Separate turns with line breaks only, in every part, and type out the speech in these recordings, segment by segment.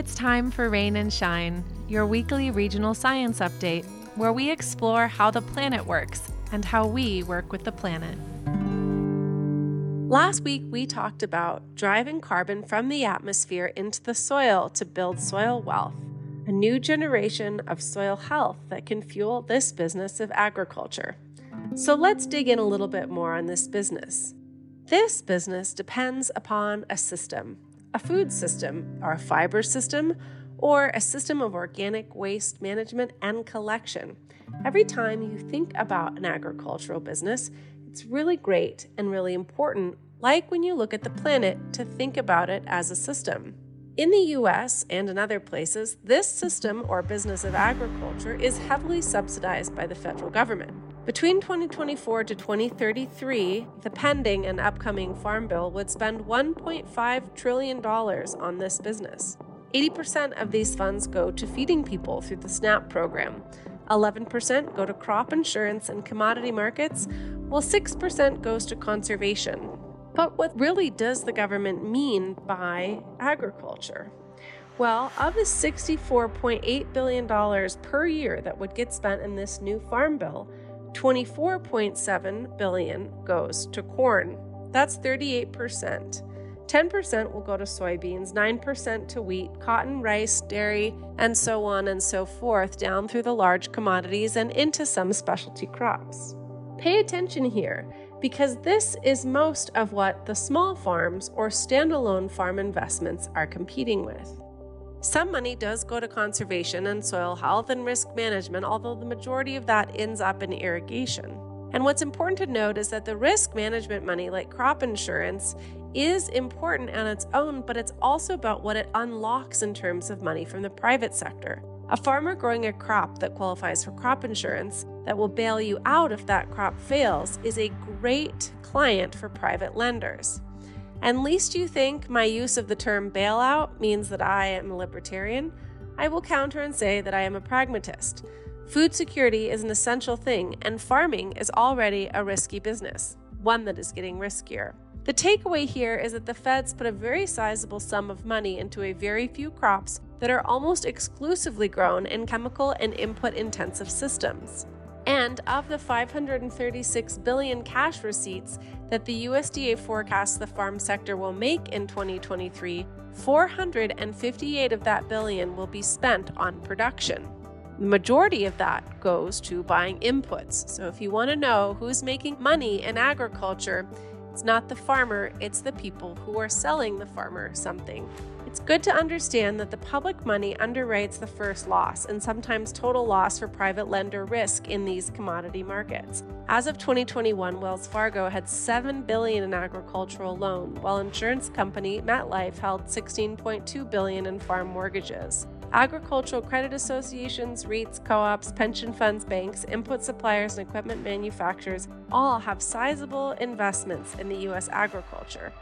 it's time for Rain and Shine, your weekly regional science update, where we explore how the planet works and how we work with the planet. Last week, we talked about driving carbon from the atmosphere into the soil to build soil wealth, a new generation of soil health that can fuel this business of agriculture. So let's dig in a little bit more on this business. This business depends upon a system, a food system, or a fiber system, or a system of organic waste management and collection. Every time you think about an agricultural business, it's really great and really important, like when you look at the planet, to think about it as a system. In the US and in other places, this system or business of agriculture is heavily subsidized by the federal government. Between 2024 to 2033, the pending and upcoming Farm Bill would spend $1.5 trillion on this business. 80% of these funds go to feeding people through the SNAP program. 11% go to crop insurance and commodity markets, while 6% goes to conservation. But what really does the government mean by agriculture? Well, of the $64.8 billion per year that would get spent in this new farm bill, 24.7 billion goes to corn. That's 38%. 10% will go to soybeans, 9% to wheat, cotton, rice, dairy, and so on and so forth, down through the large commodities and into some specialty crops. Pay attention here because this is most of what the small farms or standalone farm investments are competing with. Some money does go to conservation and soil health and risk management, although the majority of that ends up in irrigation. And what's important to note is that the risk management money, like crop insurance, is important on its own, but it's also about what it unlocks in terms of money from the private sector. A farmer growing a crop that qualifies for crop insurance that will bail you out if that crop fails is a great client for private lenders. And least you think my use of the term bailout means that I am a libertarian, I will counter and say that I am a pragmatist. Food security is an essential thing, and farming is already a risky business, one that is getting riskier. The takeaway here is that the feds put a very sizable sum of money into a very few crops that are almost exclusively grown in chemical and input intensive systems. And of the 536 billion cash receipts that the USDA forecasts the farm sector will make in 2023, 458 of that billion will be spent on production. The majority of that goes to buying inputs. So if you want to know who's making money in agriculture, it's not the farmer, it's the people who are selling the farmer something. It's good to understand that the public money underwrites the first loss and sometimes total loss for private lender risk in these commodity markets. As of 2021, Wells Fargo had 7 billion in agricultural loan, while insurance company MetLife held 16.2 billion in farm mortgages. Agricultural credit associations, REITs, co ops, pension funds, banks, input suppliers, and equipment manufacturers all have sizable investments in the U.S. agriculture.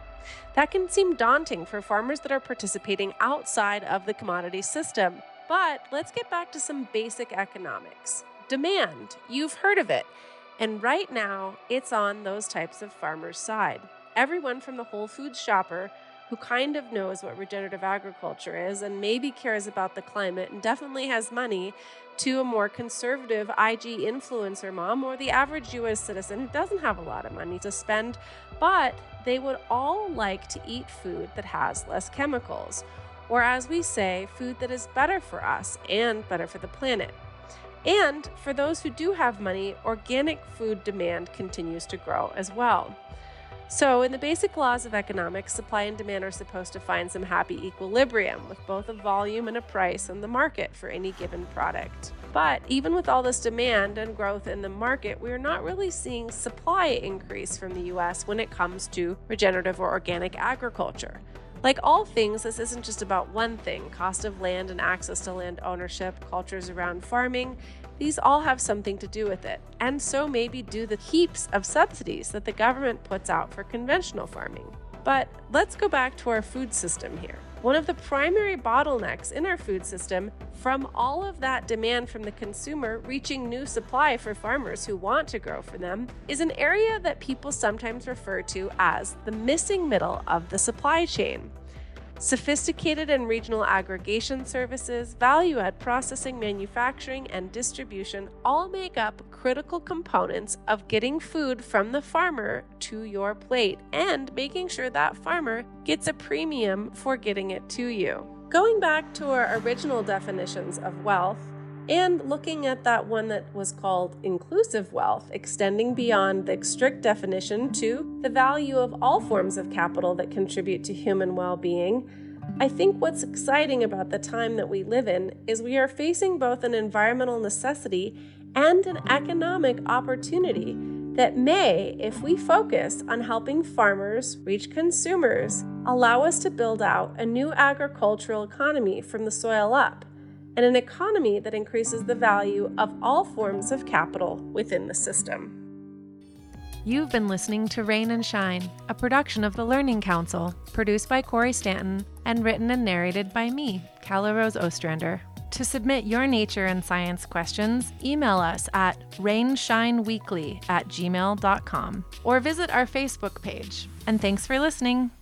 That can seem daunting for farmers that are participating outside of the commodity system. But let's get back to some basic economics. Demand, you've heard of it. And right now, it's on those types of farmers' side. Everyone from the Whole Foods shopper who kind of knows what regenerative agriculture is and maybe cares about the climate and definitely has money to a more conservative IG influencer mom or the average US citizen who doesn't have a lot of money to spend, but they would all like to eat food that has less chemicals, or as we say, food that is better for us and better for the planet. And for those who do have money, organic food demand continues to grow as well. So, in the basic laws of economics, supply and demand are supposed to find some happy equilibrium with both a volume and a price in the market for any given product. But even with all this demand and growth in the market, we're not really seeing supply increase from the US when it comes to regenerative or organic agriculture. Like all things, this isn't just about one thing cost of land and access to land ownership, cultures around farming, these all have something to do with it, and so maybe do the heaps of subsidies that the government puts out for conventional farming. But let's go back to our food system here. One of the primary bottlenecks in our food system, from all of that demand from the consumer reaching new supply for farmers who want to grow for them, is an area that people sometimes refer to as the missing middle of the supply chain. Sophisticated and regional aggregation services, value add processing, manufacturing, and distribution all make up critical components of getting food from the farmer to your plate and making sure that farmer gets a premium for getting it to you. Going back to our original definitions of wealth, and looking at that one that was called inclusive wealth, extending beyond the strict definition to the value of all forms of capital that contribute to human well being. I think what's exciting about the time that we live in is we are facing both an environmental necessity and an economic opportunity that may, if we focus on helping farmers reach consumers, allow us to build out a new agricultural economy from the soil up and an economy that increases the value of all forms of capital within the system.
You've been listening to Rain and Shine, a production of the Learning Council, produced by Corey Stanton and written and narrated by me, Calla Rose Ostrander. To submit your nature and science questions, email us at rainshineweekly at gmail.com or visit our Facebook page. And thanks for listening.